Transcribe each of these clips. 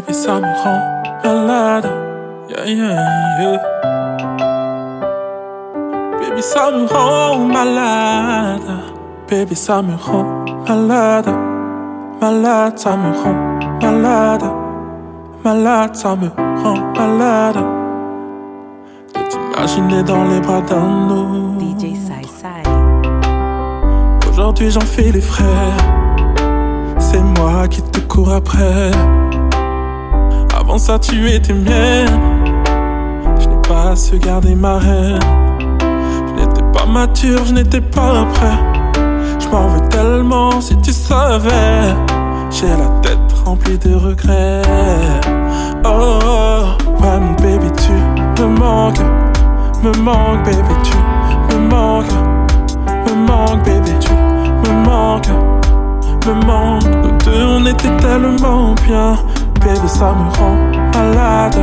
Baby, ça me rend malade. Yeah, yeah, yeah. Baby, ça me rend malade. Baby, ça me rend malade. Malade, ça me rend malade. Malade, ça me rend malade. De t'imaginer dans les bras d'un autre. DJ Sai Sai. Aujourd'hui, j'en fais les frais. C'est moi qui te cours après. Avant ça, tu étais mienne. Je n'ai pas su garder ma haine. Je n'étais pas mature, je n'étais pas prêt. Je m'en veux tellement si tu savais. J'ai la tête remplie de regrets. Oh, oh, ouais, mon baby, tu me manques. Me manques, baby, tu me manques. Me manques, baby, tu me manques. Me manques. Nous deux, on était tellement bien. Baby, ça me rend malade.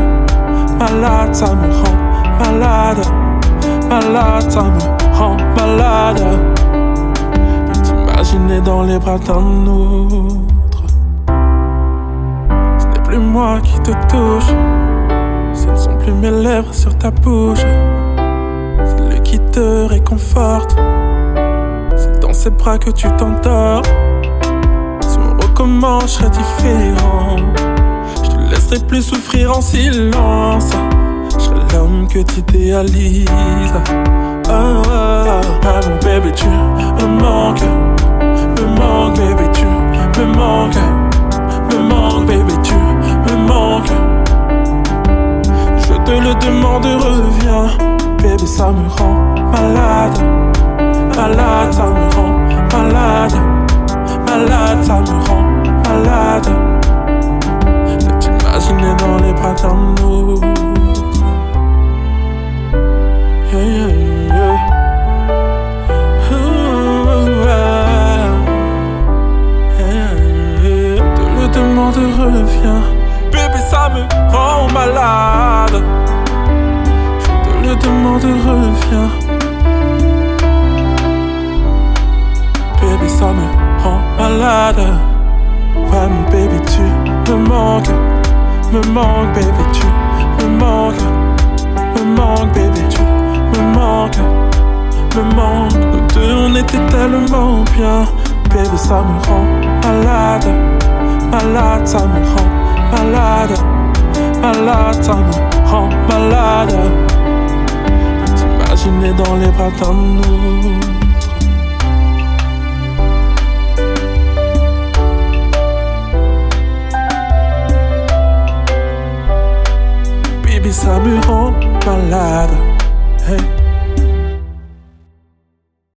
Malade, ça me rend malade. Malade, ça me rend malade. De t'imaginer dans les bras d'un autre? Ce n'est plus moi qui te touche. Ce ne sont plus mes lèvres sur ta bouche. C'est lui qui te réconforte. C'est dans ses bras que tu t'endors. Si on recommence, je serais différent. Plus souffrir en silence. Je serai l'homme que tu idéalises. Oh, oh, oh. Ah, mon baby, tu me manques. Me manques, baby, tu me manques. Me manques, baby, tu me manques. Je te le demande, reviens. Baby, ça me rend malade. Malade, ça me rend malade. Malade, ça me rend Yeah, yeah, yeah. Ah. Te le demande, reviens. Bébé, ça me rend malade. Je te le demande, reviens. Baby, ça me rend malade. Ouais, mon baby, tu me manques. Me manques, baby, tu me manques. Me manques, baby, tu me manques. Me manques. Nous deux, on était tellement bien. Baby, ça me rend malade. Malade, ça me rend malade. Malade, ça me rend malade. De t'imaginer dans les bras d'un autre. E ça me rend malade. Hey.